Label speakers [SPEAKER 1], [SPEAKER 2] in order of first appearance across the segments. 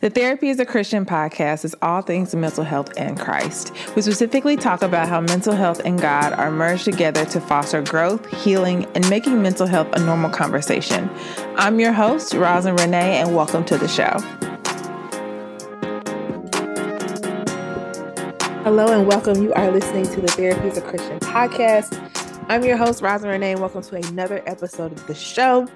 [SPEAKER 1] The Therapy is a Christian podcast is all things mental health and Christ. We specifically talk about how mental health and God are merged together to foster growth, healing, and making mental health a normal conversation. I'm your host, Rosin Renee, and welcome to the show. Hello and welcome. You are listening to the Therapy is a Christian podcast. I'm your host, Rosin Renee, and welcome to another episode of the show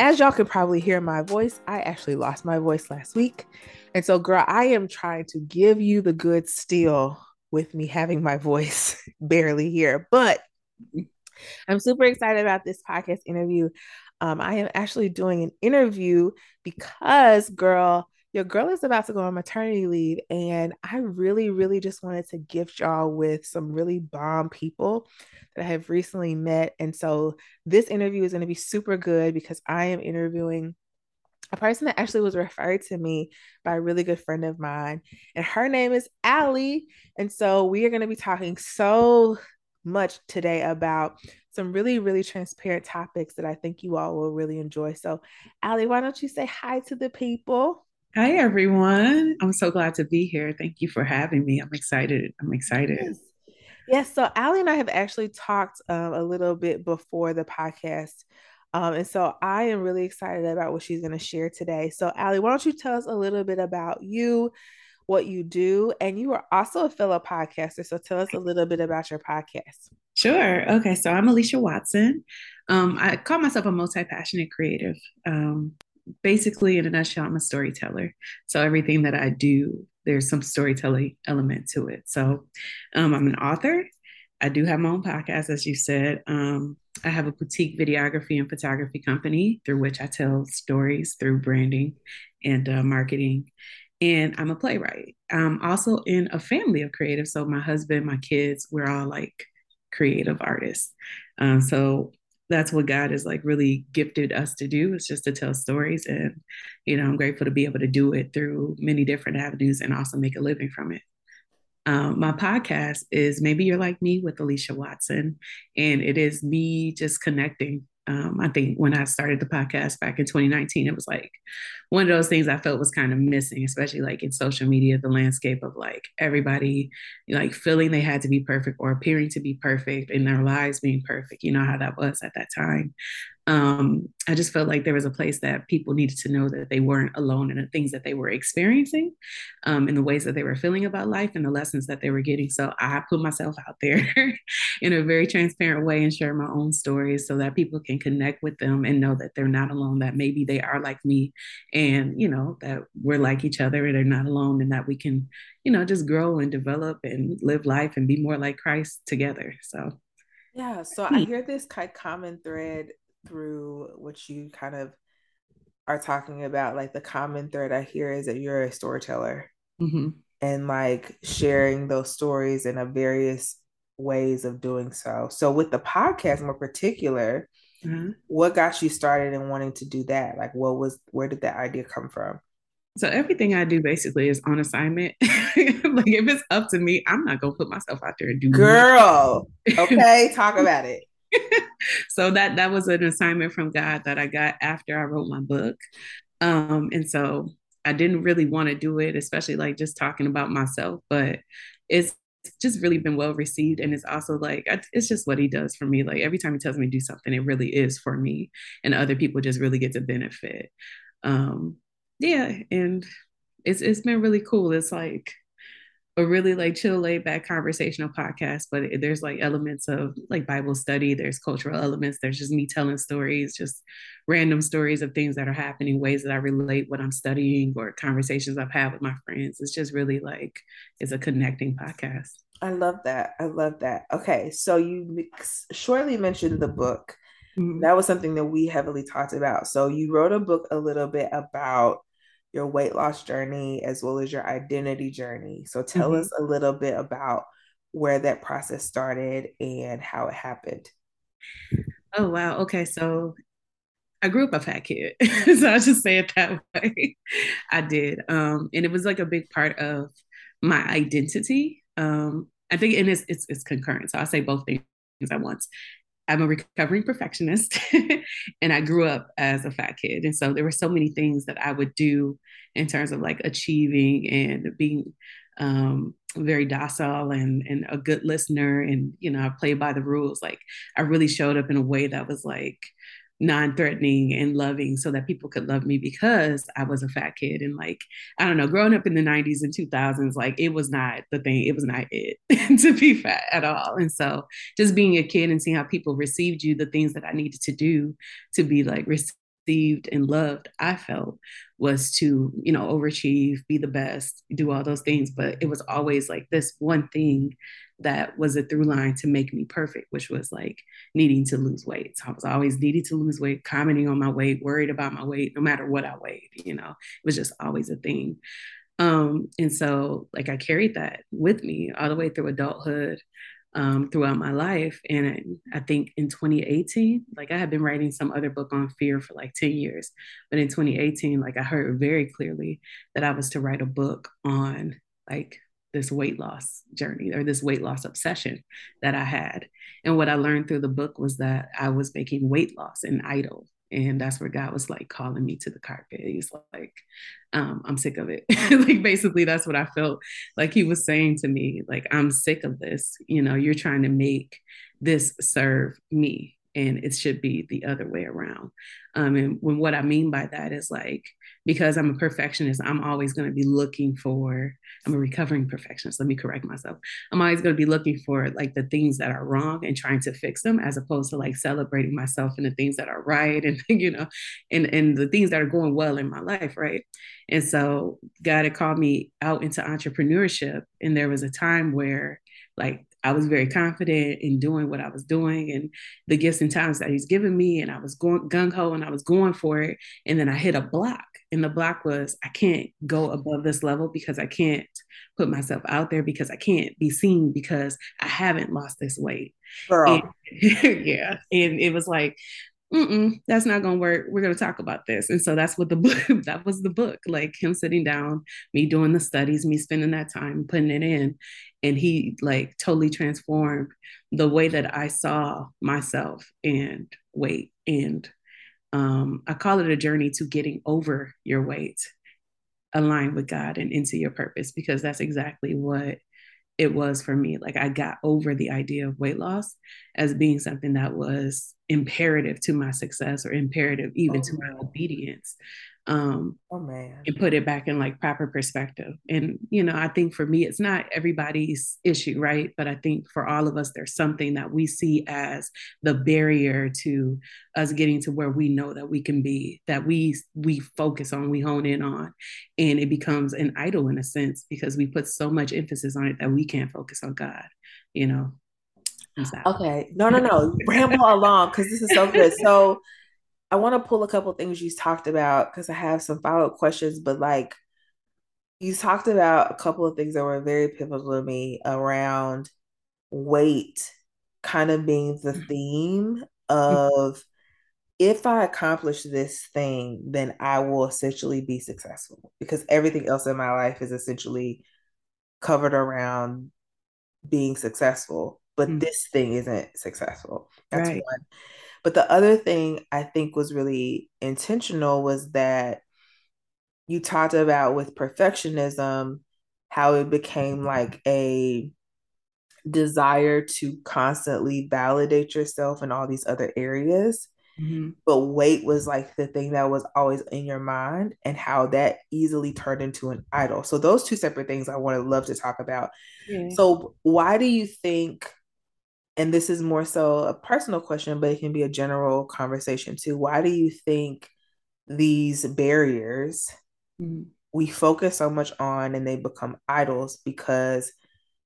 [SPEAKER 1] as y'all can probably hear my voice, I actually lost my voice last week. And so, girl, I am trying to give you the good still with me having my voice barely here. But I'm super excited about this podcast interview. Um, I am actually doing an interview because, girl, your girl is about to go on maternity leave. And I really, really just wanted to gift y'all with some really bomb people that I have recently met. And so this interview is going to be super good because I am interviewing a person that actually was referred to me by a really good friend of mine. And her name is Allie. And so we are going to be talking so much today about some really, really transparent topics that I think you all will really enjoy. So, Allie, why don't you say hi to the people?
[SPEAKER 2] Hi, everyone. I'm so glad to be here. Thank you for having me. I'm excited. I'm excited.
[SPEAKER 1] Yes. Yes. So Allie and I have actually talked um, a little bit before the podcast. Um, and so I am really excited about what she's going to share today. So, Allie, why don't you tell us a little bit about you, what you do, and you are also a fellow podcaster. So, tell us a little bit about your podcast.
[SPEAKER 2] Sure. Okay. So, I'm Alicia Watson. Um, I call myself a multi passionate creative. Basically, in a nutshell, I'm a storyteller. So, everything that I do there's some storytelling element to it. So um, I'm an author. I do have my own podcast, as you said. Um, I have a boutique videography and photography company through which I tell stories through branding and uh, marketing. And I'm a playwright. I'm also in a family of creatives. So my husband, my kids, we're all like creative artists. Um, so that's what God has like really gifted us to do is just to tell stories. And, you know, I'm grateful to be able to do it through many different avenues and also make a living from it. Um, my podcast is Maybe You're Like Me with Alicia Watson. And it is me just connecting um, I think when I started the podcast back in 2019, it was like one of those things I felt was kind of missing, especially like in social media, the landscape of like everybody like feeling they had to be perfect or appearing to be perfect in their lives being perfect. You know how that was at that time um, I just felt like there was a place that people needed to know that they weren't alone in the things that they were experiencing, um, in the ways that they were feeling about life and the lessons that they were getting. So I put myself out there in a very transparent way and share my own stories so that people can connect with them and know that they're not alone, that maybe they are like me and, you know, that we're like each other and they're not alone and that we can, you know, just grow and develop and live life and be more like Christ together. So
[SPEAKER 1] yeah, so I hear this kind of common thread through what you kind of are talking about, like the common thread I hear is that you're a storyteller mm-hmm. and like sharing those stories in a various ways of doing so. So with the podcast more particular, mm-hmm. what got you started in wanting to do that? Like what was where did that idea come from?
[SPEAKER 2] So everything I do basically is on assignment. like if it's up to me, I'm not gonna put myself out there and do.
[SPEAKER 1] Girl, okay, talk about it.
[SPEAKER 2] so that that was an assignment from God that I got after I wrote my book. Um, and so I didn't really want to do it, especially like just talking about myself, but it's just really been well received. And it's also like it's just what he does for me. Like every time he tells me to do something it really is for me. And other people just really get to benefit. Um yeah and it's it's been really cool. It's like a really like chill, laid back conversational podcast, but there's like elements of like Bible study, there's cultural elements, there's just me telling stories, just random stories of things that are happening, ways that I relate what I'm studying or conversations I've had with my friends. It's just really like it's a connecting podcast.
[SPEAKER 1] I love that. I love that. Okay, so you shortly mentioned the book. Mm-hmm. That was something that we heavily talked about. So you wrote a book a little bit about your weight loss journey as well as your identity journey. So tell mm-hmm. us a little bit about where that process started and how it happened.
[SPEAKER 2] Oh wow. Okay. So I grew up a fat kid. so I'll just say it that way. I did. Um, and it was like a big part of my identity. Um, I think and it's, it's it's concurrent. So I'll say both things at once. I'm a recovering perfectionist and I grew up as a fat kid. And so there were so many things that I would do in terms of like achieving and being um, very docile and, and a good listener. And, you know, I played by the rules. Like I really showed up in a way that was like, non-threatening and loving so that people could love me because I was a fat kid and like I don't know growing up in the 90s and 2000s like it was not the thing it was not it to be fat at all. And so just being a kid and seeing how people received you the things that I needed to do to be like received and loved I felt was to you know overachieve be the best do all those things. But it was always like this one thing that was a through line to make me perfect, which was like needing to lose weight. So I was always needing to lose weight, commenting on my weight, worried about my weight, no matter what I weighed, you know, it was just always a thing. Um, and so like I carried that with me all the way through adulthood, um, throughout my life. And I think in 2018, like I had been writing some other book on fear for like 10 years, but in 2018, like I heard very clearly that I was to write a book on like this weight loss journey or this weight loss obsession that I had. And what I learned through the book was that I was making weight loss an idol. And that's where God was like calling me to the carpet. He's like, um, I'm sick of it. like, basically, that's what I felt like he was saying to me. Like, I'm sick of this. You know, you're trying to make this serve me and it should be the other way around. Um, and when what I mean by that is like, because I'm a perfectionist, I'm always going to be looking for, I'm a recovering perfectionist. Let me correct myself. I'm always going to be looking for like the things that are wrong and trying to fix them as opposed to like celebrating myself and the things that are right and, you know, and, and the things that are going well in my life. Right. And so God had called me out into entrepreneurship. And there was a time where like I was very confident in doing what I was doing and the gifts and talents that he's given me. And I was going gung ho and I was going for it. And then I hit a block. And the block was I can't go above this level because I can't put myself out there because I can't be seen because I haven't lost this weight. And, yeah. And it was like, Mm-mm, that's not gonna work. We're gonna talk about this. And so that's what the book that was the book, like him sitting down, me doing the studies, me spending that time putting it in. And he like totally transformed the way that I saw myself and weight. And um, I call it a journey to getting over your weight, aligned with God and into your purpose, because that's exactly what it was for me. Like I got over the idea of weight loss as being something that was imperative to my success or imperative even oh, to my obedience um oh man. and put it back in like proper perspective. And you know i think for me it's not everybody's issue right? But i think for all of us there's something that we see as the barrier to us getting to where we know that we can be that we we focus on we hone in on. And it becomes an idol in a sense because we put so much emphasis on it that we can't focus on god you know?
[SPEAKER 1] Okay. No no no. Ramble along because this is so good. So I want to pull a couple things you talked about because I have some follow up questions, but like you talked about a couple of things that were very pivotal to me around weight kind of being the mm-hmm. theme of if I accomplish this thing, then I will essentially be successful because everything else in my life is essentially covered around being successful, but mm-hmm. this thing isn't successful. That's right. one. But the other thing I think was really intentional was that you talked about with perfectionism, how it became like a desire to constantly validate yourself in all these other areas. Mm-hmm. But weight was like the thing that was always in your mind, and how that easily turned into an idol. So, those two separate things I would love to talk about. Yeah. So, why do you think and this is more so a personal question, but it can be a general conversation too. Why do you think these barriers mm-hmm. we focus so much on and they become idols? Because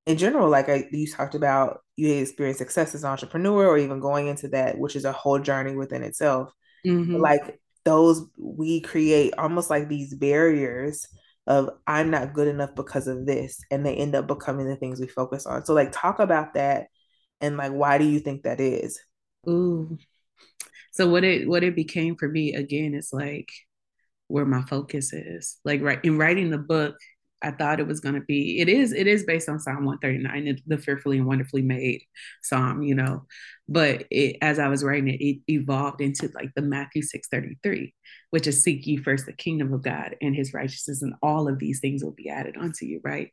[SPEAKER 1] in general, like I, you talked about, you experience success as an entrepreneur or even going into that, which is a whole journey within itself. Mm-hmm. Like those, we create almost like these barriers of I'm not good enough because of this, and they end up becoming the things we focus on. So, like, talk about that and like why do you think that is
[SPEAKER 2] ooh so what it what it became for me again is like where my focus is like right in writing the book I thought it was going to be. It is. It is based on Psalm 139, the fearfully and wonderfully made psalm, you know. But it, as I was writing it, it evolved into like the Matthew 6:33, which is seek ye first the kingdom of God and His righteousness, and all of these things will be added onto you, right?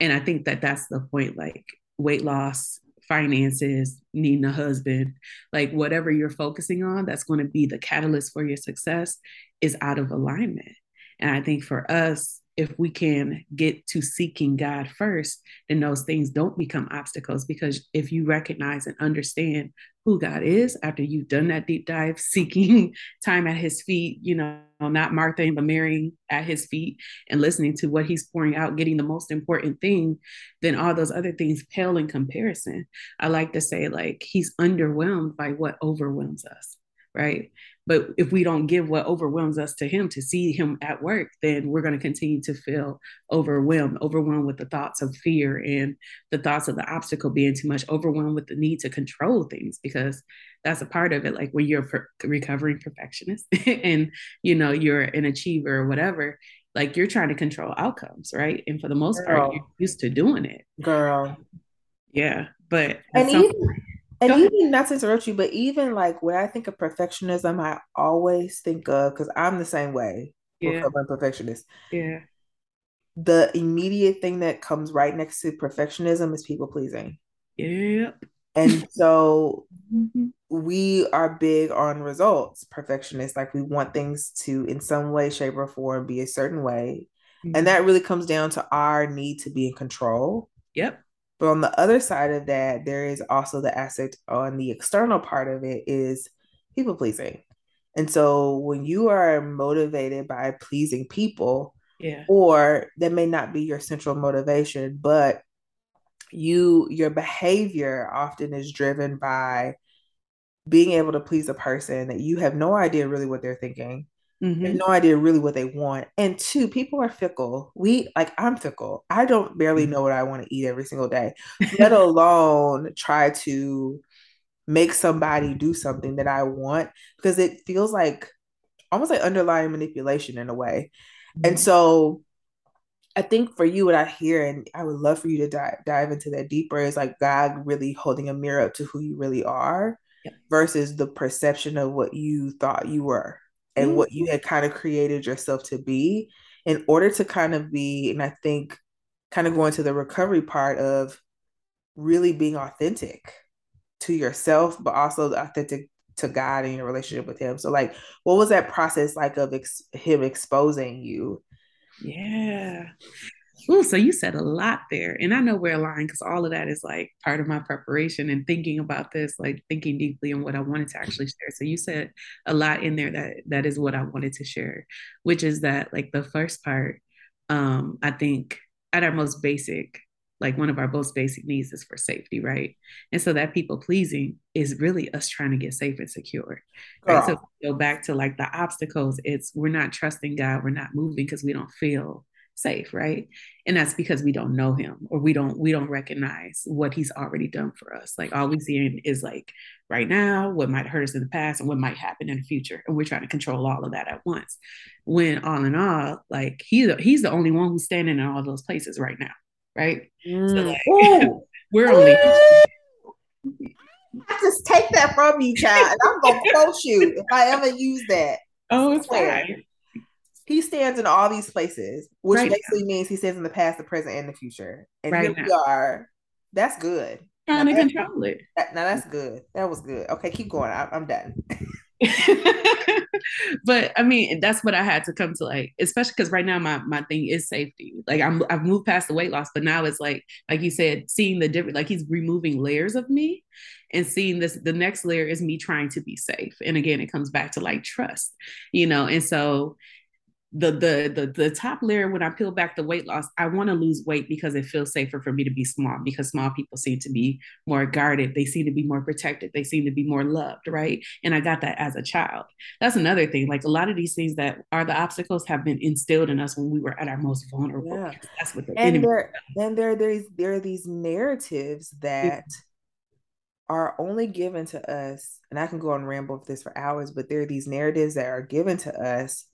[SPEAKER 2] And I think that that's the point. Like weight loss, finances, needing a husband, like whatever you're focusing on, that's going to be the catalyst for your success is out of alignment. And I think for us, if we can get to seeking God first, then those things don't become obstacles. Because if you recognize and understand who God is after you've done that deep dive, seeking time at His feet, you know, not Martha but Mary at His feet, and listening to what He's pouring out, getting the most important thing, then all those other things pale in comparison. I like to say, like, He's underwhelmed by what overwhelms us right? But if we don't give what overwhelms us to him to see him at work, then we're going to continue to feel overwhelmed, overwhelmed with the thoughts of fear and the thoughts of the obstacle being too much, overwhelmed with the need to control things because that's a part of it. Like when you're a recovering perfectionist and you know you're an achiever or whatever, like you're trying to control outcomes, right? And for the most Girl. part, you're used to doing it.
[SPEAKER 1] Girl.
[SPEAKER 2] Yeah. But
[SPEAKER 1] and even and even not to interrupt you, but even like when I think of perfectionism, I always think of because I'm the same way. Yeah. perfectionist.
[SPEAKER 2] Yeah.
[SPEAKER 1] The immediate thing that comes right next to perfectionism is people pleasing.
[SPEAKER 2] Yep.
[SPEAKER 1] And so mm-hmm. we are big on results, perfectionists. Like we want things to, in some way, shape, or form, be a certain way. Mm-hmm. And that really comes down to our need to be in control.
[SPEAKER 2] Yep.
[SPEAKER 1] But on the other side of that, there is also the aspect on the external part of it is people pleasing. And so when you are motivated by pleasing people,
[SPEAKER 2] yeah.
[SPEAKER 1] or that may not be your central motivation, but you your behavior often is driven by being able to please a person that you have no idea really what they're thinking Mm-hmm. no idea really what they want. And two, people are fickle. We like I'm fickle. I don't barely mm-hmm. know what I want to eat every single day, let alone try to make somebody do something that I want because it feels like almost like underlying manipulation in a way. Mm-hmm. And so I think for you, what I hear, and I would love for you to dive, dive into that deeper, is like God really holding a mirror up to who you really are yeah. versus the perception of what you thought you were and mm-hmm. what you had kind of created yourself to be in order to kind of be and i think kind of going to the recovery part of really being authentic to yourself but also authentic to god and your relationship with him. So like what was that process like of ex- him exposing you?
[SPEAKER 2] Yeah Oh, so you said a lot there. And I know we're aligned because all of that is like part of my preparation and thinking about this, like thinking deeply on what I wanted to actually share. So you said a lot in there that that is what I wanted to share, which is that like the first part, um, I think at our most basic, like one of our most basic needs is for safety, right? And so that people pleasing is really us trying to get safe and secure. Right. So go back to like the obstacles, it's we're not trusting God, we're not moving because we don't feel safe right? And that's because we don't know him or we don't we don't recognize what he's already done for us. Like all we see is like right now what might hurt us in the past and what might happen in the future. And we're trying to control all of that at once. When all in all like he's he's the only one who's standing in all those places right now right? Mm. so like, we're only
[SPEAKER 1] I just take that from you, child, and I'm gonna quote you if I ever use that.
[SPEAKER 2] Oh, it's fine
[SPEAKER 1] he stands in all these places, which right basically now. means he stands in the past, the present, and the future. And right here now. we are. That's good.
[SPEAKER 2] Trying now to control it.
[SPEAKER 1] That, now that's good. That was good. Okay, keep going. I, I'm done.
[SPEAKER 2] but I mean, that's what I had to come to like, especially because right now my my thing is safety. Like I'm I've moved past the weight loss, but now it's like like you said, seeing the different like he's removing layers of me and seeing this the next layer is me trying to be safe. And again, it comes back to like trust, you know, and so the the the the top layer when I peel back the weight loss, I want to lose weight because it feels safer for me to be small because small people seem to be more guarded, they seem to be more protected, they seem to be more loved, right? And I got that as a child. That's another thing. Like a lot of these things that are the obstacles have been instilled in us when we were at our most vulnerable. Yeah. That's what the
[SPEAKER 1] and there and there there's there are these narratives that are only given to us, and I can go on ramble with this for hours, but there are these narratives that are given to us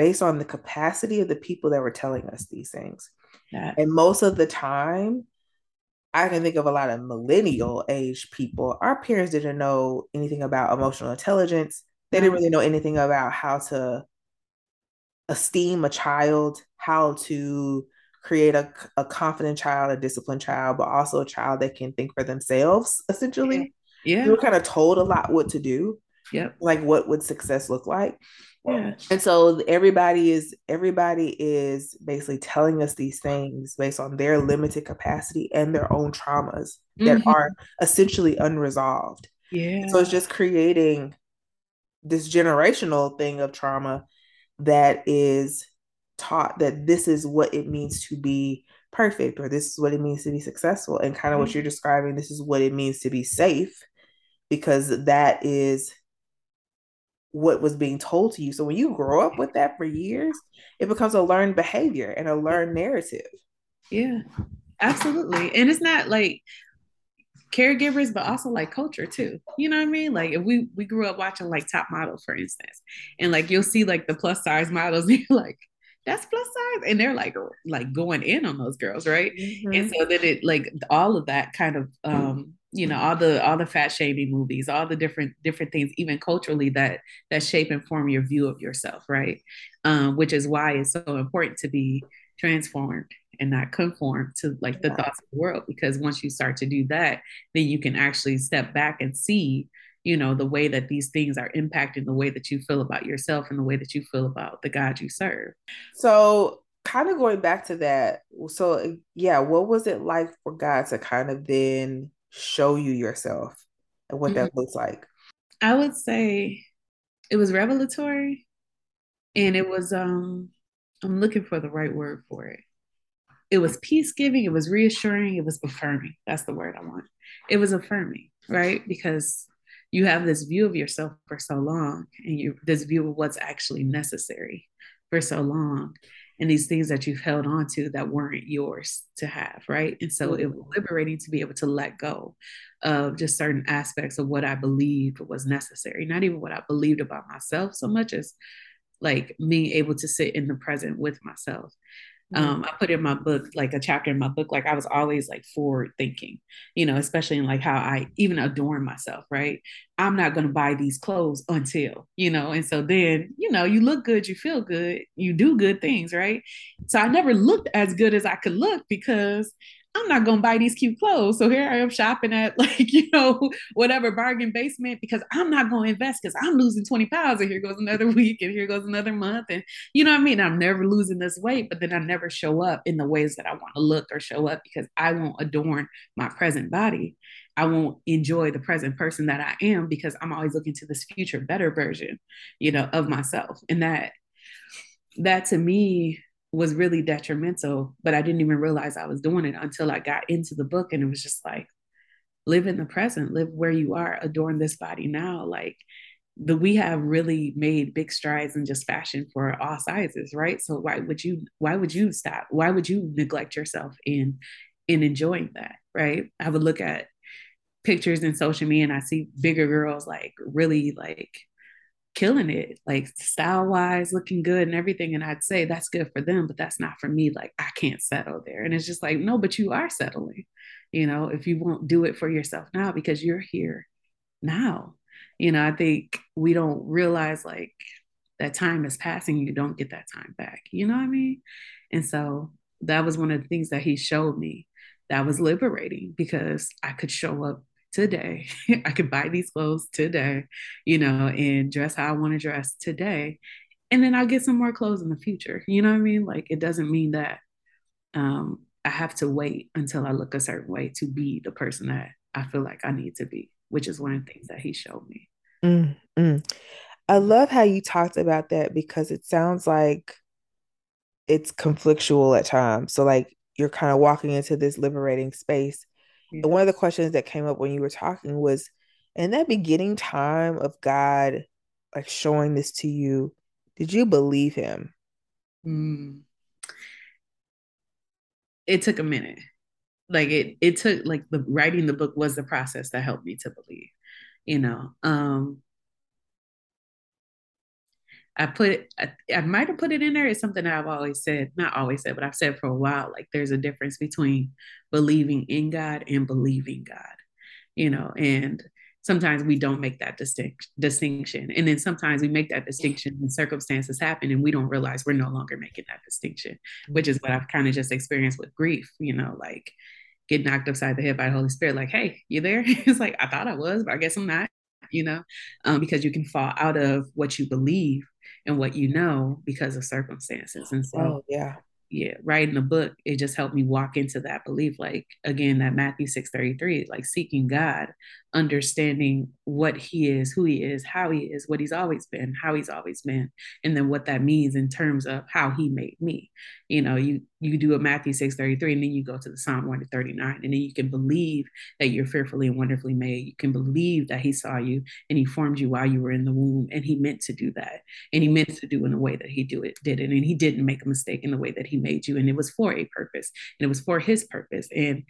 [SPEAKER 1] based on the capacity of the people that were telling us these things. That. And most of the time, I can think of a lot of millennial age people. Our parents didn't know anything about emotional intelligence. They didn't really know anything about how to esteem a child, how to create a, a confident child, a disciplined child, but also a child that can think for themselves, essentially. Yeah. yeah. We were kind of told a lot what to do.
[SPEAKER 2] Yeah.
[SPEAKER 1] Like what would success look like?
[SPEAKER 2] Yeah.
[SPEAKER 1] And so everybody is everybody is basically telling us these things based on their limited capacity and their own traumas mm-hmm. that are essentially unresolved.
[SPEAKER 2] Yeah.
[SPEAKER 1] So it's just creating this generational thing of trauma that is taught that this is what it means to be perfect or this is what it means to be successful and kind of mm-hmm. what you're describing this is what it means to be safe because that is what was being told to you. So when you grow up with that for years, it becomes a learned behavior and a learned narrative.
[SPEAKER 2] Yeah, absolutely. And it's not like caregivers, but also like culture too. You know what I mean? Like if we we grew up watching like Top Model, for instance, and like you'll see like the plus size models, and you're like, that's plus size, and they're like like going in on those girls, right? Mm-hmm. And so then it like all of that kind of um you know all the all the fat shaming movies all the different different things even culturally that that shape and form your view of yourself right? Um, which is why it's so important to be transformed and not conform to like the yeah. thoughts of the world because once you start to do that then you can actually step back and see you know the way that these things are impacting the way that you feel about yourself and the way that you feel about the god you serve.
[SPEAKER 1] So kind of going back to that so yeah what was it like for god to kind of then show you yourself and what mm-hmm. that looks like?
[SPEAKER 2] I would say it was revelatory and it was um I'm looking for the right word for it. It was peace giving, it was reassuring, it was affirming. That's the word I want. It was affirming, right? Because you have this view of yourself for so long and you this view of what's actually necessary for so long and these things that you've held on to that weren't yours to have, right? And so it was liberating to be able to let go of just certain aspects of what I believed was necessary, not even what I believed about myself so much as like being able to sit in the present with myself Mm-hmm. Um, I put in my book, like a chapter in my book, like I was always like forward thinking, you know, especially in like how I even adorn myself, right? I'm not going to buy these clothes until, you know, and so then, you know, you look good, you feel good, you do good things, right? So I never looked as good as I could look because I'm not gonna buy these cute clothes. So here I am shopping at like, you know, whatever bargain basement because I'm not gonna invest because I'm losing 20 pounds and here goes another week and here goes another month. And you know what I mean? I'm never losing this weight, but then I never show up in the ways that I want to look or show up because I won't adorn my present body. I won't enjoy the present person that I am because I'm always looking to this future better version, you know, of myself. And that that to me was really detrimental, but I didn't even realize I was doing it until I got into the book and it was just like live in the present, live where you are, adorn this body now. Like the we have really made big strides in just fashion for all sizes, right? So why would you why would you stop? Why would you neglect yourself in in enjoying that, right? I would look at pictures in social media and I see bigger girls like really like killing it, like style wise, looking good and everything. And I'd say that's good for them, but that's not for me. Like, I can't settle there. And it's just like, no, but you are settling, you know, if you won't do it for yourself now because you're here now. You know, I think we don't realize like that time is passing, you don't get that time back. You know what I mean? And so that was one of the things that he showed me that was liberating because I could show up today. I could buy these clothes today, you know, and dress how I want to dress today. And then I'll get some more clothes in the future. You know what I mean? Like it doesn't mean that um, I have to wait until I look a certain way to be the person that I feel like I need to be, which is one of the things that he showed me.
[SPEAKER 1] Mm-hmm. I love how you talked about that because it sounds like it's conflictual at times. So, like, you're kind of walking into this liberating space yeah. one of the questions that came up when you were talking was in that beginning time of God like showing this to you, did you believe him?
[SPEAKER 2] Mm. It took a minute. Like it it took like the writing the book was the process that helped me to believe, you know. Um I put I, I might have put it in there. It's something I've always said, not always said, but I've said for a while. Like there's a difference between believing in God and believing God, you know, and sometimes we don't make that distinct distinction. And then sometimes we make that distinction and circumstances happen and we don't realize we're no longer making that distinction, which is what I've kind of just experienced with grief, you know, like get knocked upside the head by the Holy Spirit, like, hey, you there? it's like, I thought I was, but I guess I'm not, you know, um, because you can fall out of what you believe and what you know because of circumstances. And so,
[SPEAKER 1] oh, yeah,
[SPEAKER 2] yeah, writing the book, it just helped me walk into that belief. Like again, that Matthew 633, like seeking God, understanding what he is, who he is, how he is, what he's always been, how he's always been, and then what that means in terms of how he made me. You know, you you do a Matthew 633 and then you go to the Psalm 139 and then you can believe that you're fearfully and wonderfully made. You can believe that he saw you and he formed you while you were in the womb and he meant to do that. And he meant to do in the way that he do it did it. And he didn't make a mistake in the way that he made you. And it was for a purpose and it was for his purpose. And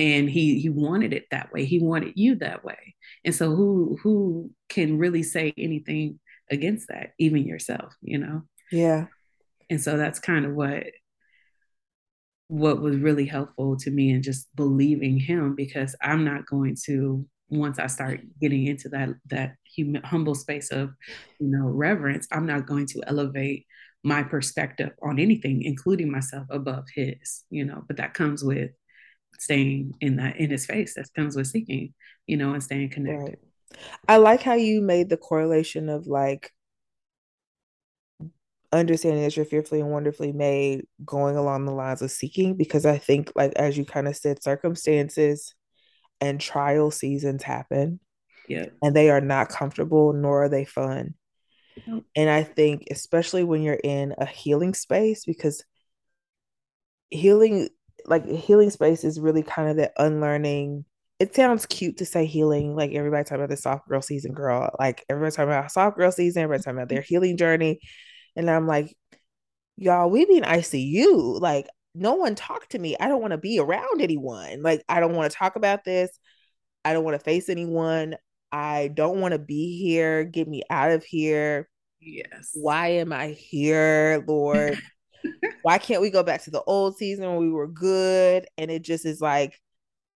[SPEAKER 2] and he he wanted it that way. He wanted you that way. And so who who can really say anything against that? Even yourself you know?
[SPEAKER 1] Yeah.
[SPEAKER 2] And so that's kind of what what was really helpful to me and just believing him because i'm not going to once i start getting into that that hum, humble space of you know reverence i'm not going to elevate my perspective on anything including myself above his you know? But that comes with staying in that in his face that comes with seeking you know and staying connected
[SPEAKER 1] right. i like how you made the correlation of like understanding that you're fearfully and wonderfully made going along the lines of seeking because i think like as you kind of said circumstances and trial seasons happen
[SPEAKER 2] yeah
[SPEAKER 1] and they are not comfortable nor are they fun nope. and i think especially when you're in a healing space because healing like healing space is really kind of that unlearning it sounds cute to say healing, like everybody talking about the soft girl season, girl. Like everybody talking about soft girl season, everybody talking about their healing journey. And I'm like, y'all, we be in ICU. Like, no one talk to me. I don't want to be around anyone. Like, I don't want to talk about this. I don't want to face anyone. I don't want to be here. Get me out of here.
[SPEAKER 2] Yes.
[SPEAKER 1] Why am I here, Lord? Why can't we go back to the old season when we were good? And it just is like,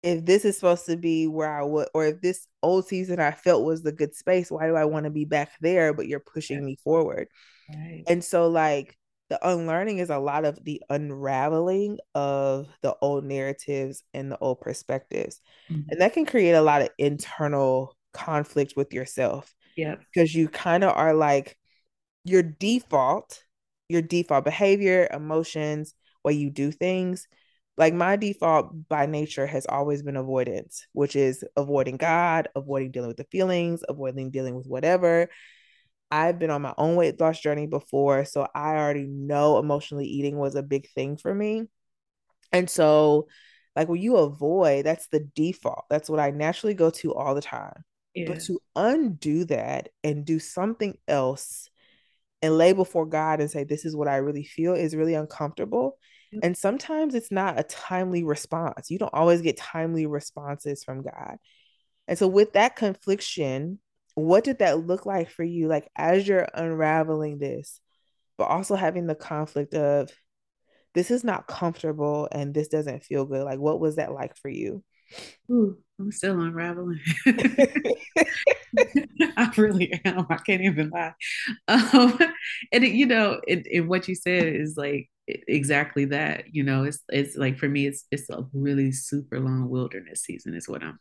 [SPEAKER 1] if this is supposed to be where I would, or if this old season I felt was the good space, why do I want to be back there? But you're pushing me forward. Right. And so, like, the unlearning is a lot of the unraveling of the old narratives and the old perspectives. Mm-hmm. And that can create a lot of internal conflict with yourself.
[SPEAKER 2] Yeah.
[SPEAKER 1] Because you kind of are like, your default, your default behavior, emotions, way you do things. Like my default by nature has always been avoidance, which is avoiding God, avoiding dealing with the feelings, avoiding dealing with whatever. I've been on my own weight loss journey before, so I already know emotionally eating was a big thing for me. And so, like when you avoid, that's the default. That's what I naturally go to all the time. Yeah. But to undo that and do something else and lay before God and say, This is what I really feel is really uncomfortable. And sometimes it's not a timely response. You don't always get timely responses from God. And so, with that confliction, what did that look like for you like as you're unraveling this but also having the conflict of this is not comfortable and this doesn't feel good like what was that like for you
[SPEAKER 2] Ooh, i'm still unraveling. I really am. I can't even lie. Um, and it, you know it, it, what you said is like exactly that you know it's it's like for me it's it's a really super long wilderness season is what i'm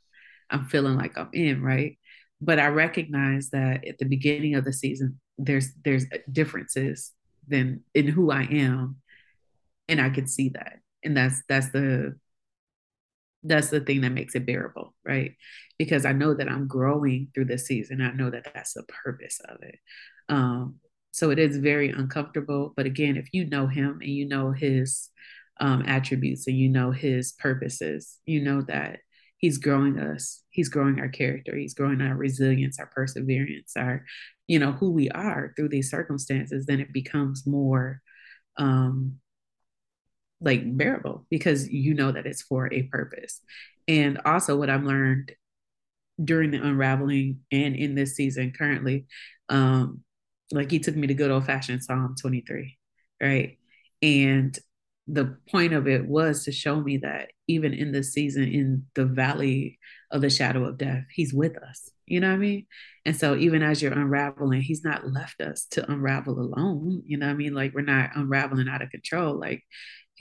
[SPEAKER 2] i'm feeling like i'm in right? But I recognize that at the beginning of the season, there's there's differences than in who I am, and I can see that, and that's that's the that's the thing that makes it bearable, right? Because I know that I'm growing through this season. I know that that's the purpose of it. Um, so it is very uncomfortable, but again, if you know Him and you know His um, attributes and you know His purposes, you know that he's growing us he's growing our character he's growing our resilience our perseverance our you know who we are through these circumstances then it becomes more um like bearable because you know that it's for a purpose and also what i've learned during the unraveling and in this season currently um like he took me to good old fashioned Psalm 23, right? And the point of it was to show me that even in this season, in the valley of the shadow of death, he's with us. You know what I mean? And so even as you're unraveling, he's not left us to unravel alone. You know what I mean? Like we're not unraveling out of control. Like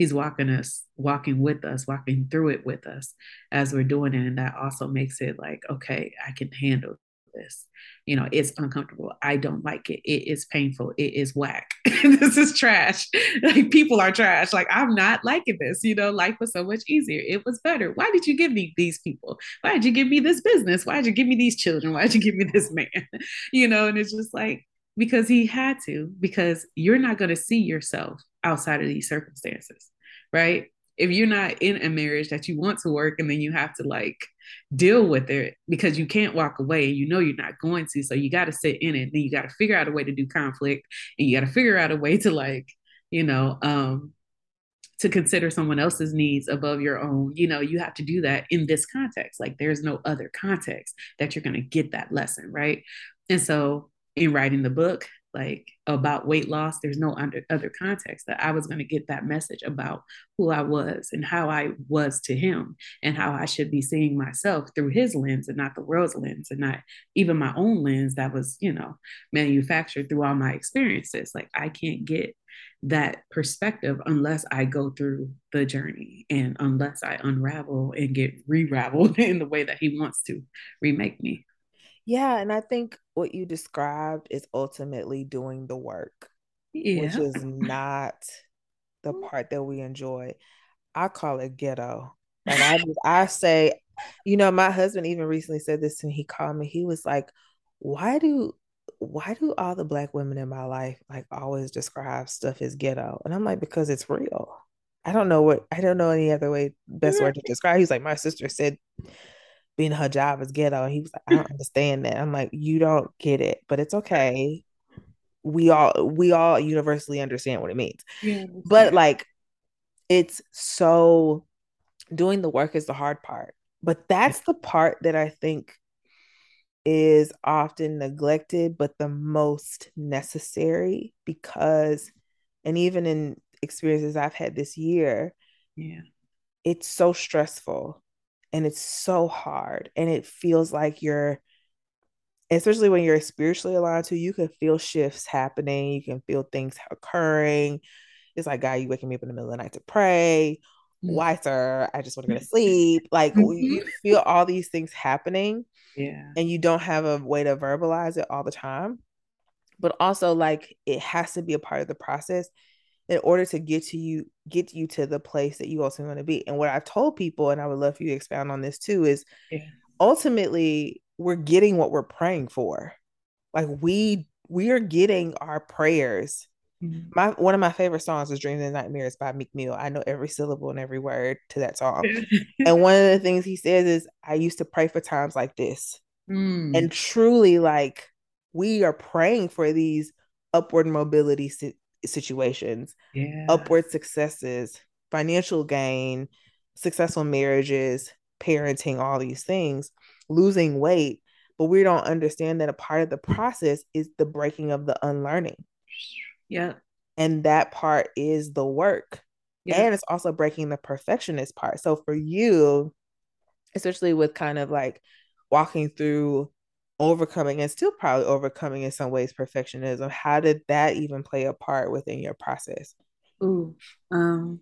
[SPEAKER 2] he's walking us, walking with us, walking through it with us as we're doing it. And that also makes it like, okay, I can handle this. You know, it's uncomfortable. I don't like it. It is painful. It is whack. this is trash. Like people are trash. Like I'm not liking this. You know, life was so much easier. It was better. Why did you give me these people? Why did you give me this business? Why did you give me these children? Why did you give me this man? you know, and it's just like because he had to, because you're not going to see yourself outside of these circumstances, right? if you're not in a marriage that you want to work and then you have to like deal with it because you can't walk away you know you're not going to so you got to sit in it. Then you got to figure out a way to do conflict and you got to figure out a way to like you know um to consider someone else's needs above your own. You know you have to do that in this context. Like there's no other context that you're going to get that lesson right? And so in writing the book like about weight loss there's no under, other context that i was going to get that message about who i was and how i was to him and how i should be seeing myself through his lens and not the world's lens and not even my own lens that was you know manufactured through all my experiences. Like i can't get that perspective unless i go through the journey and unless i unravel and get re-raveled in the way that he wants to remake me
[SPEAKER 1] yeah, and I think what you described is ultimately doing the work, yeah. which is not the mm-hmm. part that we enjoy. I call it ghetto. Like I just, I say, you know, my husband even recently said this to me. He called me. He was like, "Why do why do all the black women in my life like always describe stuff as ghetto?" And I'm like, "Because it's real." I don't know what I don't know any other way best mm-hmm. word to describe. He's like, my sister said being her job is ghetto. And he was like, I don't mm-hmm. understand that. I'm like, you don't get it, but it's okay. We all we all universally understand what it means. Yeah, but like it's so doing the work is the hard part. But that's the part that I think is often neglected, but the most necessary because, and even in experiences I've had this year,
[SPEAKER 2] yeah,
[SPEAKER 1] it's so stressful and it's so hard and it feels like you're especially when you're spiritually aligned to you can feel shifts happening you can feel things occurring. It's like god you waking me up in the middle of the night to pray. Mm-hmm. why sir? I just want to go to sleep. Like mm-hmm. you feel all these things happening
[SPEAKER 2] yeah.
[SPEAKER 1] and you don't have a way to verbalize it all the time. But also like it has to be a part of the process in order to get to you get you to the place that you also want to be and what i've told people and i would love for you to expound on this too is yeah. ultimately we're getting what we're praying for like we we are getting our prayers mm-hmm. my one of my favorite songs is dreams and nightmares by meek mill i know every syllable and every word to that song and one of the things he says is i used to pray for times like this mm. and truly like we are praying for these upward mobility situations,
[SPEAKER 2] yeah.
[SPEAKER 1] upward successes, financial gain, successful marriages, parenting, all these things, losing weight. But we don't understand that a part of the process is the breaking of the unlearning.
[SPEAKER 2] Yeah.
[SPEAKER 1] And that part is the work. Yeah. And it's also breaking the perfectionist part. So for you, especially with kind of like walking through overcoming and still probably overcoming in some ways perfectionism. How did that even play a part within your process?
[SPEAKER 2] Ooh, um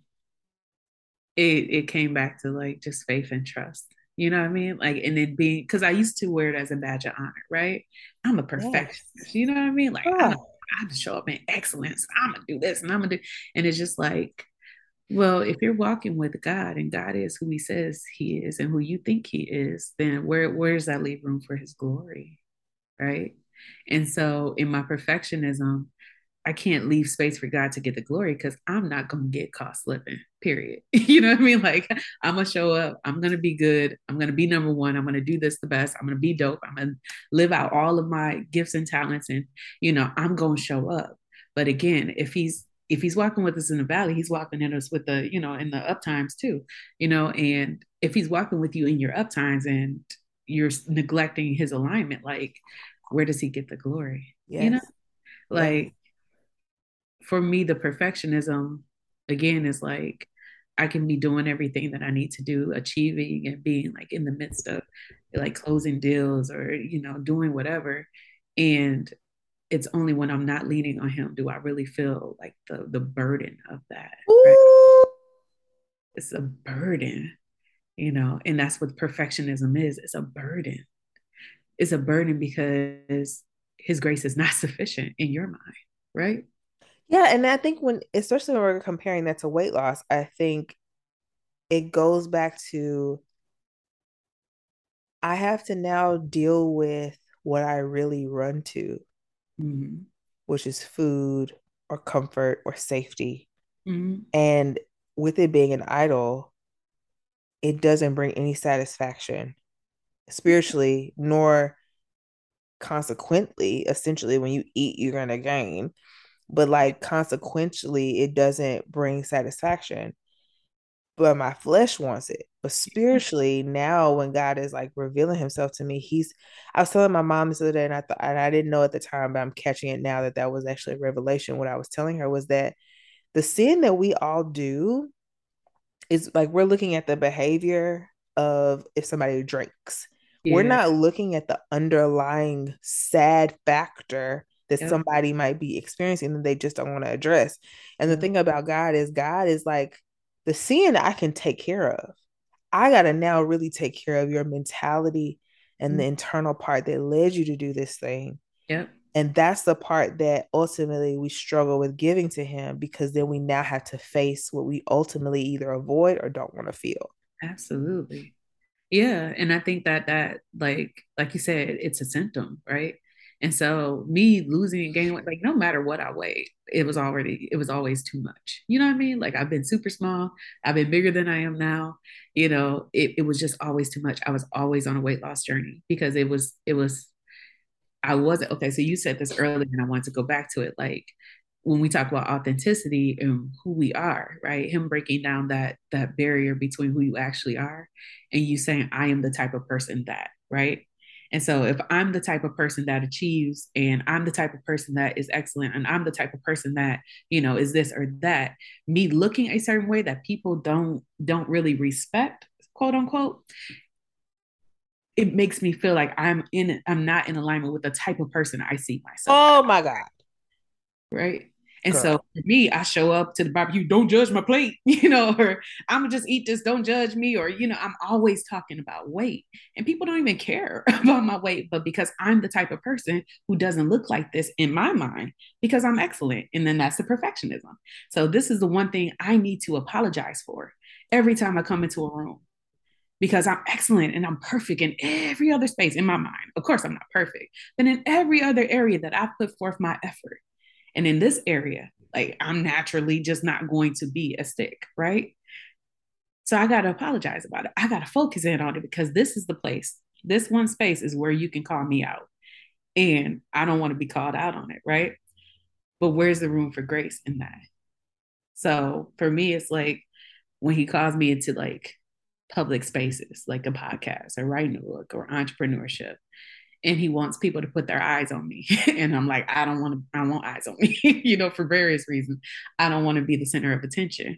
[SPEAKER 2] it it came back to like just faith and trust you know what i mean? Like and it being because i used to wear it as a badge of honor right? I'm a perfectionist yes. you know what i mean? Like I, I show up in excellence. I'm gonna do this and i'm gonna do and it's just like well, if you're walking with God and God is who he says he is and who you think he is, then where where does that leave room for his glory? Right? And so in my perfectionism, I can't leave space for God to get the glory because I'm not gonna get caught slipping, period. you know what I mean? Like I'm gonna show up, I'm gonna be good, I'm gonna be number one, I'm gonna do this the best, I'm gonna be dope, I'm gonna live out all of my gifts and talents, and you know, I'm gonna show up. But again, if he's if he's walking with us in the valley, he's walking in us with the, you know, in the up times too, you know, and if he's walking with you in your up times and you're neglecting his alignment, like where does he get the glory? Yes. You know? Like for me, the perfectionism again is like I can be doing everything that I need to do, achieving and being like in the midst of like closing deals or, you know, doing whatever. And it's only when I'm not leaning on him do I really feel like the the burden of that. Right? It's a burden, you know, and that's what perfectionism is. It's a burden. It's a burden because his grace is not sufficient in your mind, right?
[SPEAKER 1] Yeah, and I think when especially when we're comparing that to weight loss, I think it goes back to I have to now deal with what I really run to, mm-hmm. which is food or comfort or safety. Mm-hmm. And with it being an idol, it doesn't bring any satisfaction spiritually, nor consequently, essentially, when you eat, you're going to gain but like consequentially it doesn't bring satisfaction but my flesh wants it but spiritually now when god is like revealing himself to me he's i was telling my mom this other day and i thought and i didn't know at the time but i'm catching it now that that was actually a revelation what i was telling her was that the sin that we all do is like we're looking at the behavior of if somebody drinks yeah. we're not looking at the underlying sad factor that yep. somebody might be experiencing that they just don't want to address. And the thing about God is God is like the sin I can take care of. I got to now really take care of your mentality and mm-hmm. the internal part that led you to do this thing.
[SPEAKER 2] Yep.
[SPEAKER 1] And that's the part that ultimately we struggle with giving to him because then we now have to face what we ultimately either avoid or don't want to feel.
[SPEAKER 2] Absolutely. Yeah, and I think that that like like you said it's a symptom, right? And so me losing and gaining weight, like no matter what I weighed, it was already, it was always too much. You know what I mean? Like I've been super small, I've been bigger than I am now. You know, it, it was just always too much. I was always on a weight loss journey because it was, it was, I wasn't okay. So you said this earlier, and I want to go back to it. Like when we talk about authenticity and who we are, right? Him breaking down that that barrier between who you actually are and you saying, I am the type of person that, right? And so if I'm the type of person that achieves and I'm the type of person that is excellent and I'm the type of person that, you know, is this or that, me looking a certain way that people don't don't really respect, quote unquote, it makes me feel like I'm in I'm not in alignment with the type of person I see myself.
[SPEAKER 1] Oh my God.
[SPEAKER 2] Right. And so for me, I show up to the barbecue, don't judge my plate, you know, or I'm gonna just eat this, don't judge me, or you know, I'm always talking about weight. And people don't even care about my weight, but because I'm the type of person who doesn't look like this in my mind, because I'm excellent. And then that's the perfectionism. So this is the one thing I need to apologize for every time I come into a room. Because I'm excellent and I'm perfect in every other space in my mind. Of course, I'm not perfect, but in every other area that I put forth my effort, and in this area, like I'm naturally just not going to be a stick, right? So I got to apologize about it. I got to focus in on it because this is the place. This one space is where you can call me out. And I don't want to be called out on it, right? But where's the room for grace in that? So for me, it's like when he calls me into like public spaces, like a podcast or writing a book or entrepreneurship, and he wants people to put their eyes on me. And i'm like i don't want to i want eyes on me you know for various reasons. I don't want to be the center of attention.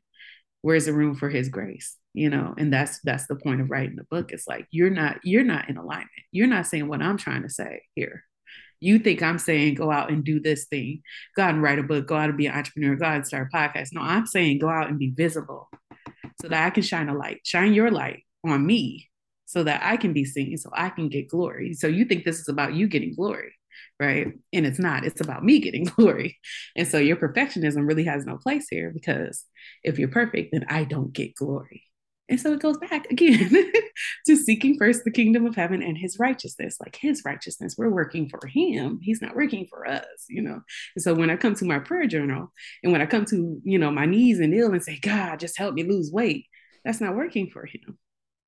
[SPEAKER 2] Where's the room for his grace? You know and that's that's the point of writing the book. It's like you're not you're not in alignment. You're not saying what i'm trying to say here. You think i'm saying go out and do this thing. Go out and write a book. Go out and be an entrepreneur. Go out and start a podcast. No i'm saying go out and be visible so that i can shine a light shine your light on me so that I can be seen, so I can get glory. So you think this is about you getting glory, right? And it's not, it's about me getting glory. And so your perfectionism really has no place here because if you're perfect, then I don't get glory. And so it goes back again to seeking first the kingdom of heaven and his righteousness, like his righteousness. We're working for him. He's not working for us, you know. And so when I come to my prayer journal and when I come to, you know, my knees and kneel and say, God, just help me lose weight, that's not working for him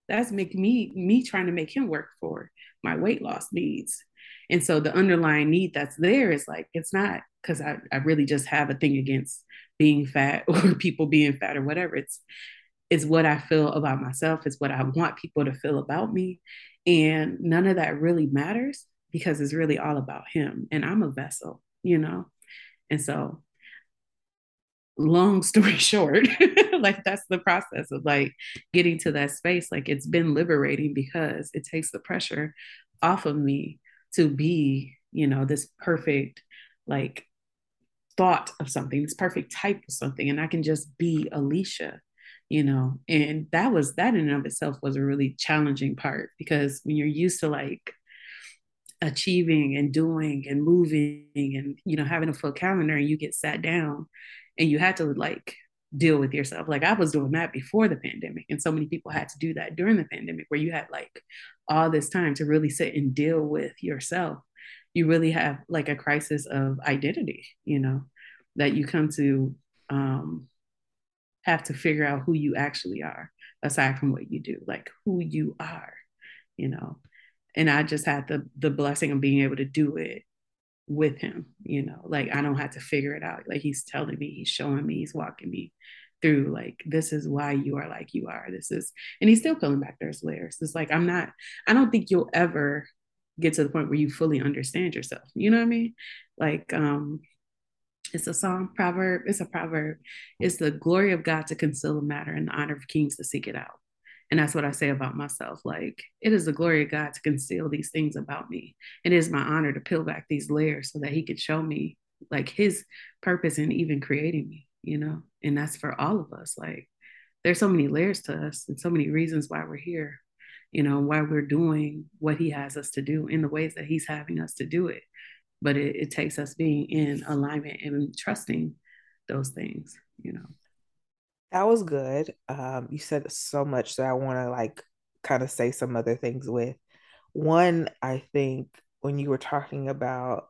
[SPEAKER 2] that's make me me trying to make him work for my weight loss needs. And so the underlying need that's there is like it's not because I, I really just have a thing against being fat or people being fat or whatever. It's it's what i feel about myself. It's what i want people to feel about me. And none of that really matters because it's really all about him. And i'm a vessel you know? And so long story short, like that's the process of like getting to that space. Like it's been liberating because it takes the pressure off of me to be, you know, this perfect, like thought of something, this perfect type of something. And I can just be Alicia, you know. And that was that in and of itself was a really challenging part because when you're used to like achieving and doing and moving and you know having a full calendar and you get sat down and you had to like deal with yourself. Like I was doing that before the pandemic, and so many people had to do that during the pandemic, where you had like all this time to really sit and deal with yourself. You really have like a crisis of identity, you know, that you come to um, have to figure out who you actually are, aside from what you do, like who you are, you know. And I just had the the blessing of being able to do it with him, you know, like I don't have to figure it out. Like he's telling me, he's showing me, he's walking me through like this is why you are like you are. This is and he's still peeling back those layers. It's like I'm not, I don't think you'll ever get to the point where you fully understand yourself. You know what I mean? Like um it's a song proverb, it's a proverb. It's the glory of God to conceal a matter and the honor of kings to seek it out. And that's what I say about myself. Like, it is the glory of God to conceal these things about me. It is my honor to peel back these layers so that He could show me, like, His purpose in even creating me, you know? And that's for all of us. Like, there's so many layers to us and so many reasons why we're here, you know, why we're doing what He has us to do in the ways that He's having us to do it. But it, it takes us being in alignment and trusting those things, you know.
[SPEAKER 1] That was good. Um, you said so much that I want to like kind of say some other things with. One, I think when you were talking about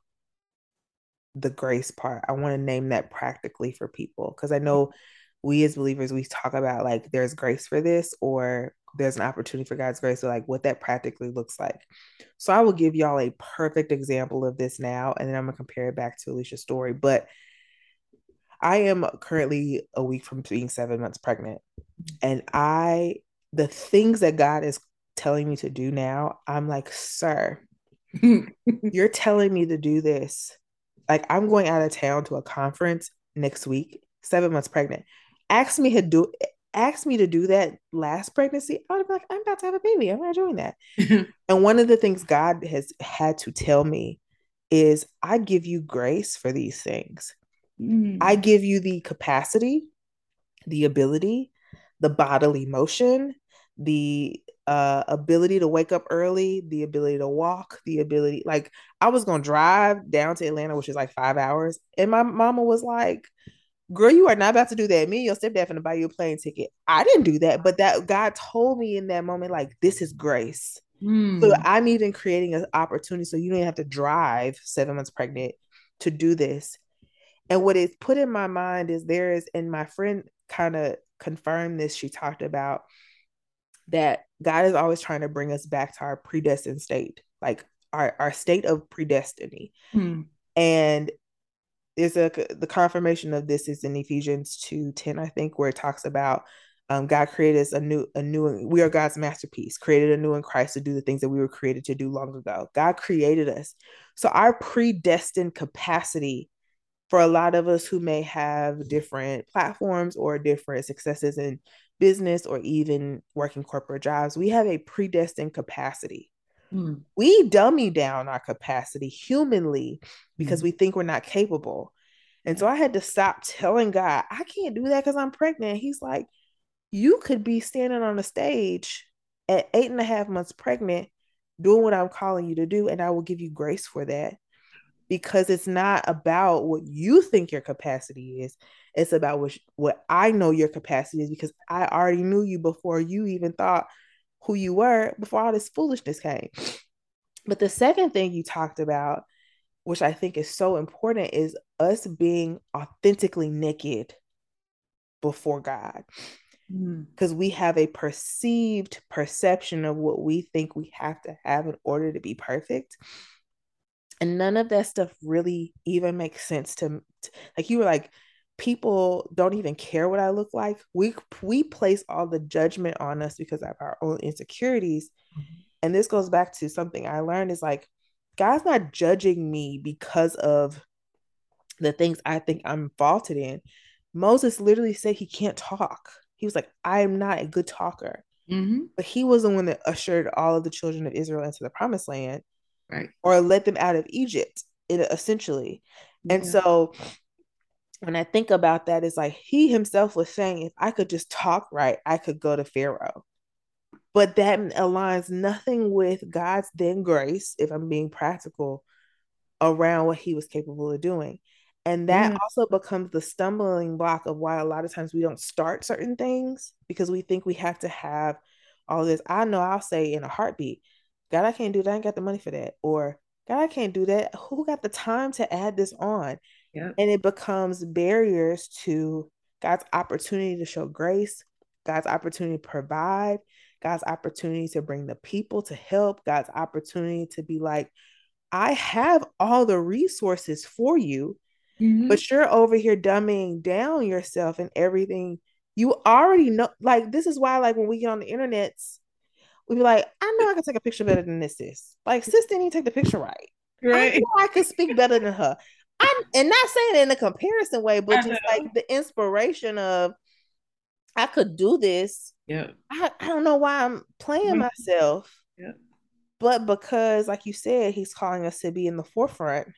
[SPEAKER 1] the grace part, I want to name that practically for people because I know we as believers we talk about like there's grace for this or there's an opportunity for God's grace, so like what that practically looks like. So I will give y'all a perfect example of this now, and then I'm gonna compare it back to Alicia's story. But I am currently a week from being seven months pregnant. And I, the things that God is telling me to do now, I'm like, sir, you're telling me to do this. Like, I'm going out of town to a conference next week, seven months pregnant. Ask me to do ask me to do that last pregnancy, I would be like, I'm about to have a baby. I'm not doing that. and one of the things God has had to tell me is I give you grace for these things. Mm. I give you the capacity, the ability, the bodily motion, the uh, ability to wake up early, the ability to walk, the ability like I was gonna drive down to Atlanta, which is like five hours, and my mama was like, "Girl, you are not about to do that. Me and your stepdad finna buy you a plane ticket." I didn't do that, but that God told me in that moment, like, this is grace. Mm. So I'm even creating an opportunity so you don't have to drive seven months pregnant to do this. And what is put in my mind is there is, and my friend kind of confirmed this. She talked about that God is always trying to bring us back to our predestined state, like our, our state of predestiny. Hmm. And there's a the confirmation of this is in Ephesians 2 10, I think, where it talks about um, God created us a new, a new, we are God's masterpiece, created a new in Christ to do the things that we were created to do long ago. God created us. So our predestined capacity for a lot of us who may have different platforms or different successes in business or even working corporate jobs, we have a predestined capacity. Mm. We dummy down our capacity humanly because mm. we think we're not capable. And so I had to stop telling God, I can't do that because I'm pregnant. He's like, you could be standing on a stage at eight and a half months pregnant, doing what I'm calling you to do, and I will give you grace for that because it's not about what you think your capacity is. It's about what, what I know your capacity is because I already knew you before you even thought who you were before all this foolishness came. But the second thing you talked about, which I think is so important, is us being authentically naked before God. Because mm. we have a perceived perception of what we think we have to have in order to be perfect and none of that stuff really even makes sense to, like you were like people don't even care what I look like. We we place all the judgment on us because of our own insecurities. Mm-hmm. And this goes back to something I learned is like God's not judging me because of the things I think I'm faulted in, Moses literally said he can't talk. He was like, I am not a good talker.
[SPEAKER 2] Mm-hmm.
[SPEAKER 1] But he was the one that ushered all of the children of Israel into the promised land.
[SPEAKER 2] Right.
[SPEAKER 1] Or led them out of Egypt, it, essentially. And
[SPEAKER 2] Yeah.
[SPEAKER 1] so when I think about that, it's like he himself was saying, if I could just talk right, I could go to Pharaoh. But that aligns nothing with God's then grace, if I'm being practical, around what he was capable of doing. And that
[SPEAKER 2] Yeah.
[SPEAKER 1] also becomes the stumbling block of why a lot of times we don't start certain things because we think we have to have all this. I know I'll say in a heartbeat, God, I can't do that. I ain't got the money for that. Or God, I can't do that. Who got the time to add this on?
[SPEAKER 2] Yep.
[SPEAKER 1] And it becomes barriers to God's opportunity to show grace, God's opportunity to provide, God's opportunity to bring the people to help, God's opportunity to be like, I have all the resources for you,
[SPEAKER 2] Mhm.
[SPEAKER 1] but you're over here dumbing down yourself and everything. You already know, like, this is why, like, when we get on the internets, we be like, I know I can take a picture better than this, sis. Like, sis didn't even take the picture right. I
[SPEAKER 2] right.
[SPEAKER 1] know I could speak better than her. I'm and not saying it in a comparison way, but
[SPEAKER 2] I
[SPEAKER 1] just
[SPEAKER 2] know.
[SPEAKER 1] like the inspiration of I could do this.
[SPEAKER 2] Yeah.
[SPEAKER 1] I, I don't know why I'm playing
[SPEAKER 2] Mhm.
[SPEAKER 1] myself.
[SPEAKER 2] Yep.
[SPEAKER 1] But because, like you said, he's calling us to be in the forefront.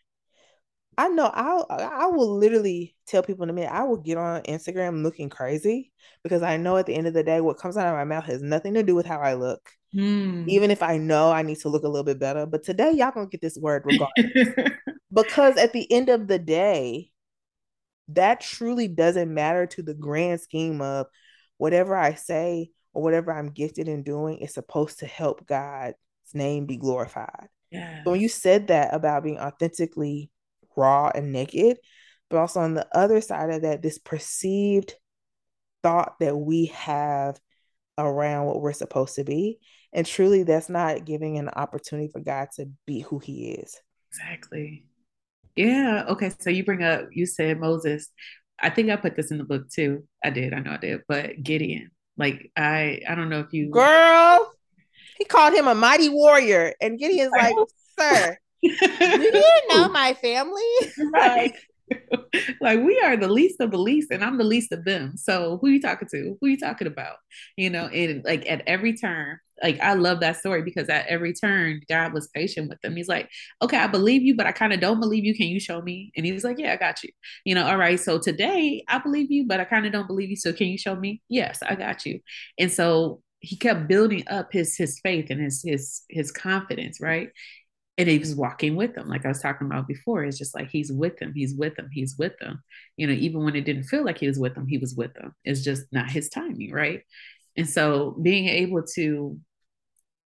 [SPEAKER 1] I know I'll I will literally tell people in a minute, I will get on Instagram looking crazy because I know at the end of the day, what comes out of my mouth has nothing to do with how I look.
[SPEAKER 2] Hmm.
[SPEAKER 1] Even if I know I need to look a little bit better. But today y'all gonna get this word regardless. because at the end of the day, that truly doesn't matter to the grand scheme of whatever I say or whatever I'm gifted in doing is supposed to help God's name be glorified.
[SPEAKER 2] yeah.
[SPEAKER 1] So when you said that about being authentically raw and naked, but also on the other side of that, this perceived thought that we have around what we're supposed to be. And truly, that's not giving an opportunity for God to be who he is.
[SPEAKER 2] Exactly. Yeah. Okay. So you bring up, you said Moses. I think I put this in the book too. I did. I know I did. But Gideon, like I, I don't know if you.
[SPEAKER 1] Girl, he called him a mighty warrior. And Gideon's like, sir, do you know my family?
[SPEAKER 2] right. like we are the least of the least, and I'm the least of them. So who are you talking to? Who are you talking about? You know, and like at every turn, like I love that story because at every turn, God was patient with them. He's like, okay, I believe you, but I kind of don't believe you. Can you show me? And he's like, yeah, I got you. You know, all right. So today I believe you, but I kind of don't believe you. So can you show me? Yes, I got you. And so he kept building up his his faith and his his his confidence, right? And he was walking with them like i was talking about before it's just like he's with them he's with them he's with them. You know even when it didn't feel like he was with them he was with them. It's just not his timing right? And so being able to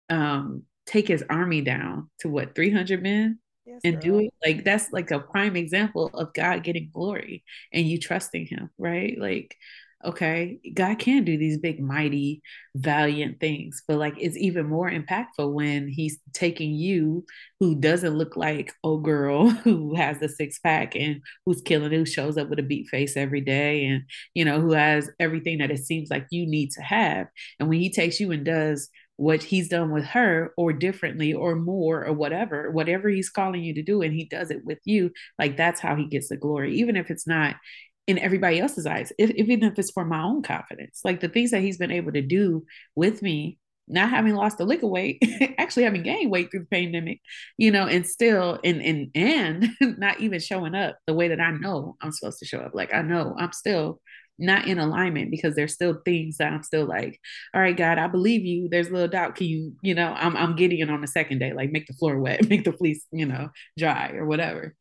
[SPEAKER 2] um take his army down to what 300 men
[SPEAKER 1] Yes,
[SPEAKER 2] and do it like that's like a prime example of god getting glory and you trusting him right? Like okay god can do these big mighty valiant things but like it's even more impactful when he's taking you who doesn't look like oh girl who has the six pack and who's killing who shows up with a beat face every day and you know who has everything that it seems like you need to have. And when he takes you and does what he's done with her or differently or more or whatever whatever he's calling you to do and he does it with you like that's how he gets the glory even if it's not in everybody else's eyes if, even if it's for my own confidence like the things that he's been able to do with me not having lost the liquor weight actually having gained weight through the pandemic you know and still and and and not even showing up the way that i know i'm supposed to show up like i know i'm still not in alignment because there's still things that I'm still like, all right, God, I believe you. There's a little doubt. Can you, you know, I'm I'm Gideon on the second day, like make the floor wet, make the fleece, you know, dry or whatever.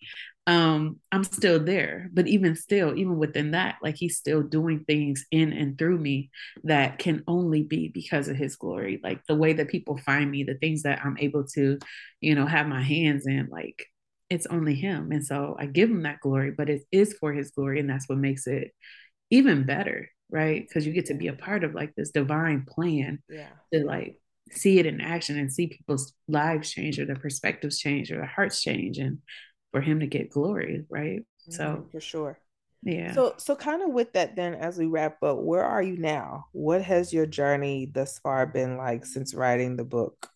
[SPEAKER 2] Um, I'm still there. But even still, even within that, like he's still doing things in and through me that can only be because of his glory. Like the way that people find me, the things that I'm able to, you know, have my hands in, like it's only him. And so I give him that glory, but it is for his glory. And that's what makes it even better, right? Because you get to be a part of like this divine plan
[SPEAKER 1] Yeah.
[SPEAKER 2] to like see it in action and see people's lives change or their perspectives change or their hearts change and for him to get glory, right? So
[SPEAKER 1] Mhm, for sure.
[SPEAKER 2] yeah.
[SPEAKER 1] So so kind of with that then as we wrap up, where are you now? What has your journey thus far been like since writing the book?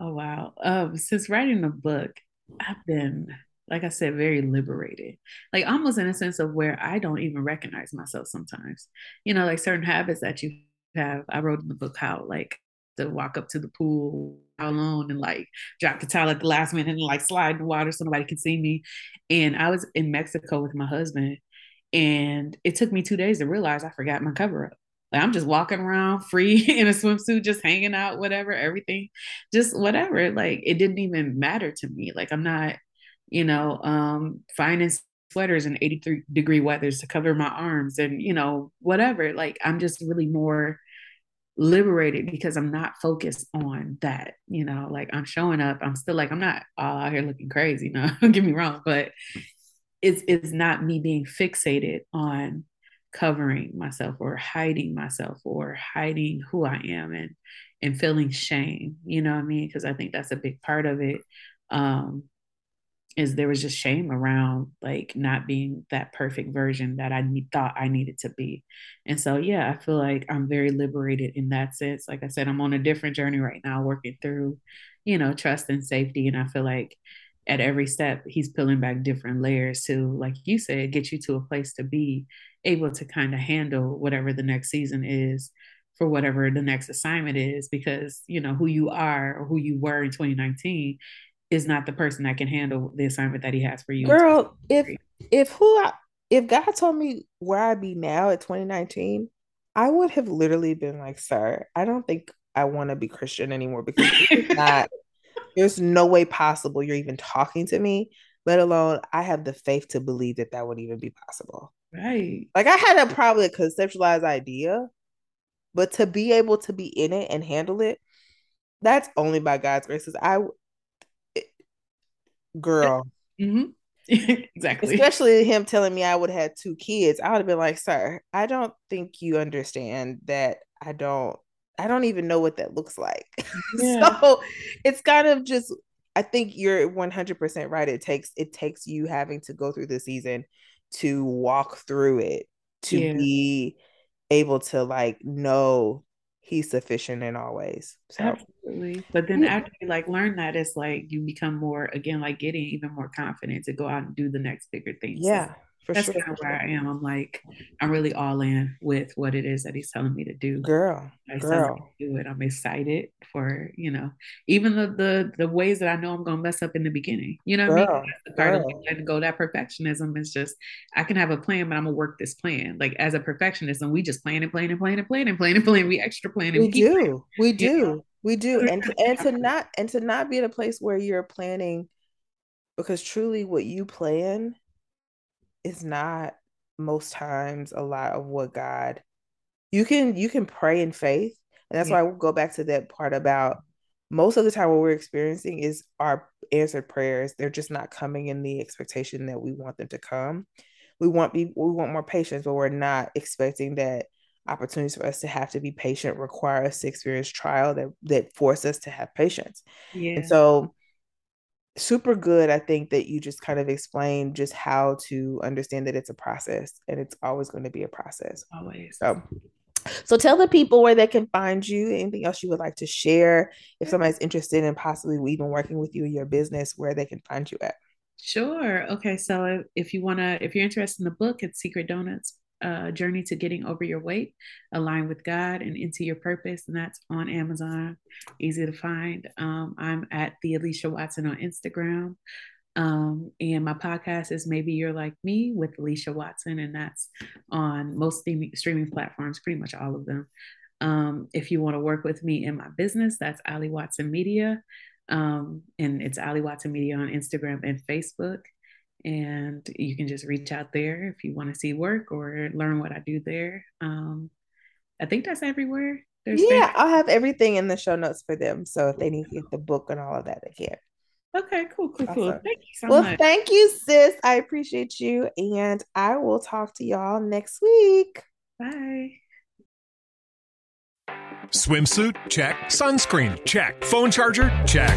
[SPEAKER 2] oh wow. Um, since writing the book, I've been like I said, very liberated. Like almost in a sense of where I don't even recognize myself sometimes. You know, like certain habits that you have. I wrote in the book how like to walk up to the pool alone and like drop the towel at the last minute and like slide in the water so nobody can see me. And I was in Mexico with my husband and it took me two days to realize I forgot my cover up. Like I'm just walking around free in a swimsuit, just hanging out, whatever, everything, just whatever. Like it didn't even matter to me. Like I'm not, you know, um, finding sweaters in 83 degree weathers to cover my arms and, you know, whatever. Like I'm just really more liberated because I'm not focused on that. You know, like I'm showing up. I'm still like, I'm not all out here looking crazy. No, don't get me wrong, but it's it's not me being fixated on covering myself or hiding myself or hiding who I am and and feeling shame. You know what I mean? Because I think that's a big part of it. Um, is there was just shame around like not being that perfect version that I need, thought I needed to be. And so, yeah, I feel like I'm very liberated in that sense. Like I said, I'm on a different journey right now, working through, you know, trust and safety. And I feel like at every step, he's peeling back different layers to, like you said, get you to a place to be able to kind of handle whatever the next season is for whatever the next assignment is because you know who you are or who you were in 2019 is not the person that can handle the assignment that he has for you.
[SPEAKER 1] Girl, if if who I, if God told me where I'd be now at 2019, I would have literally been like, "Sir, I don't think I want to be Christian anymore because not. there's no way possible you're even talking to me, let alone I have the faith to believe that that would even be possible.
[SPEAKER 2] Right.
[SPEAKER 1] Like I had a probably a conceptualized idea, but to be able to be in it and handle it, that's only by God's grace. I girl.
[SPEAKER 2] Mm-hmm. exactly.
[SPEAKER 1] Especially him telling me I would have two kids. I would have been like, sir, I don't think you understand that I don't I don't even know what that looks like. Yeah. so it's kind of just I think you're 100% right. It takes it takes you having to go through the season to walk through it to yeah. be able to like know he's sufficient in all ways. So.
[SPEAKER 2] Absolutely. But then yeah. after you like learn that, it's like you become more again like getting even more confident to go out and do the next bigger things.
[SPEAKER 1] Yeah.
[SPEAKER 2] For That's sure, kind of where I am. I'm like, I'm really all in with what it is that he's telling me to do.
[SPEAKER 1] Girl,
[SPEAKER 2] I
[SPEAKER 1] girl,
[SPEAKER 2] do it. I'm excited for you know, even the the the ways that I know I'm gonna mess up in the beginning. You know what girl, I mean? That's the part girl. of letting go. That perfectionism is just I can have a plan, but I'm gonna work this plan. Like as a perfectionist, and we just plan and plan and plan and plan and plan and plan. We extra plan.
[SPEAKER 1] And we, do, plan, we do, know? we do, and and to not and to not be in a place where you're planning, because truly, what you plan is not most times a lot of what God you can you can pray in faith. And that's yeah. why we'll go back to that part about most of the time what we're experiencing is our answered prayers. They're just not coming in the expectation that we want them to come. We want be we want more patience, but we're not expecting that opportunities for us to have to be patient require us to experience trial that that force us to have patience. Yeah. And so super good i think that you just kind of explained just how to understand that it's a process and it's always going to be a process.
[SPEAKER 2] Always.
[SPEAKER 1] So so tell the people where they can find you. Anything else you would like to share? If somebody's interested in possibly even working with you in your business where they can find you at?
[SPEAKER 2] Sure. Okay so if you want to if you're interested in the book it's secret donuts uh, journey to getting over your weight, align with God and into your purpose. And that's on Amazon, easy to find. Um, I'm at the Alicia Watson on Instagram. Um, and my podcast is Maybe You're Like Me with Alicia Watson, and that's on most streaming, platforms, pretty much all of them. Um, if you want to work with me in my business, that's Ali Watson Media. Um, and it's Ali Watson Media on Instagram and Facebook and you can just reach out there if you want to see work or learn what I do there. Um, I think that's everywhere.
[SPEAKER 1] There's yeah, I'll have everything in the show notes for them. So if they need to get the book and all of that, they can.
[SPEAKER 2] Okay, cool, cool, awesome. cool. Thank you so
[SPEAKER 1] well,
[SPEAKER 2] much.
[SPEAKER 1] thank you, sis. I appreciate you. And I will talk to y'all next week.
[SPEAKER 2] Bye.
[SPEAKER 3] Swimsuit? Check. Sunscreen? Check. Phone charger? Check.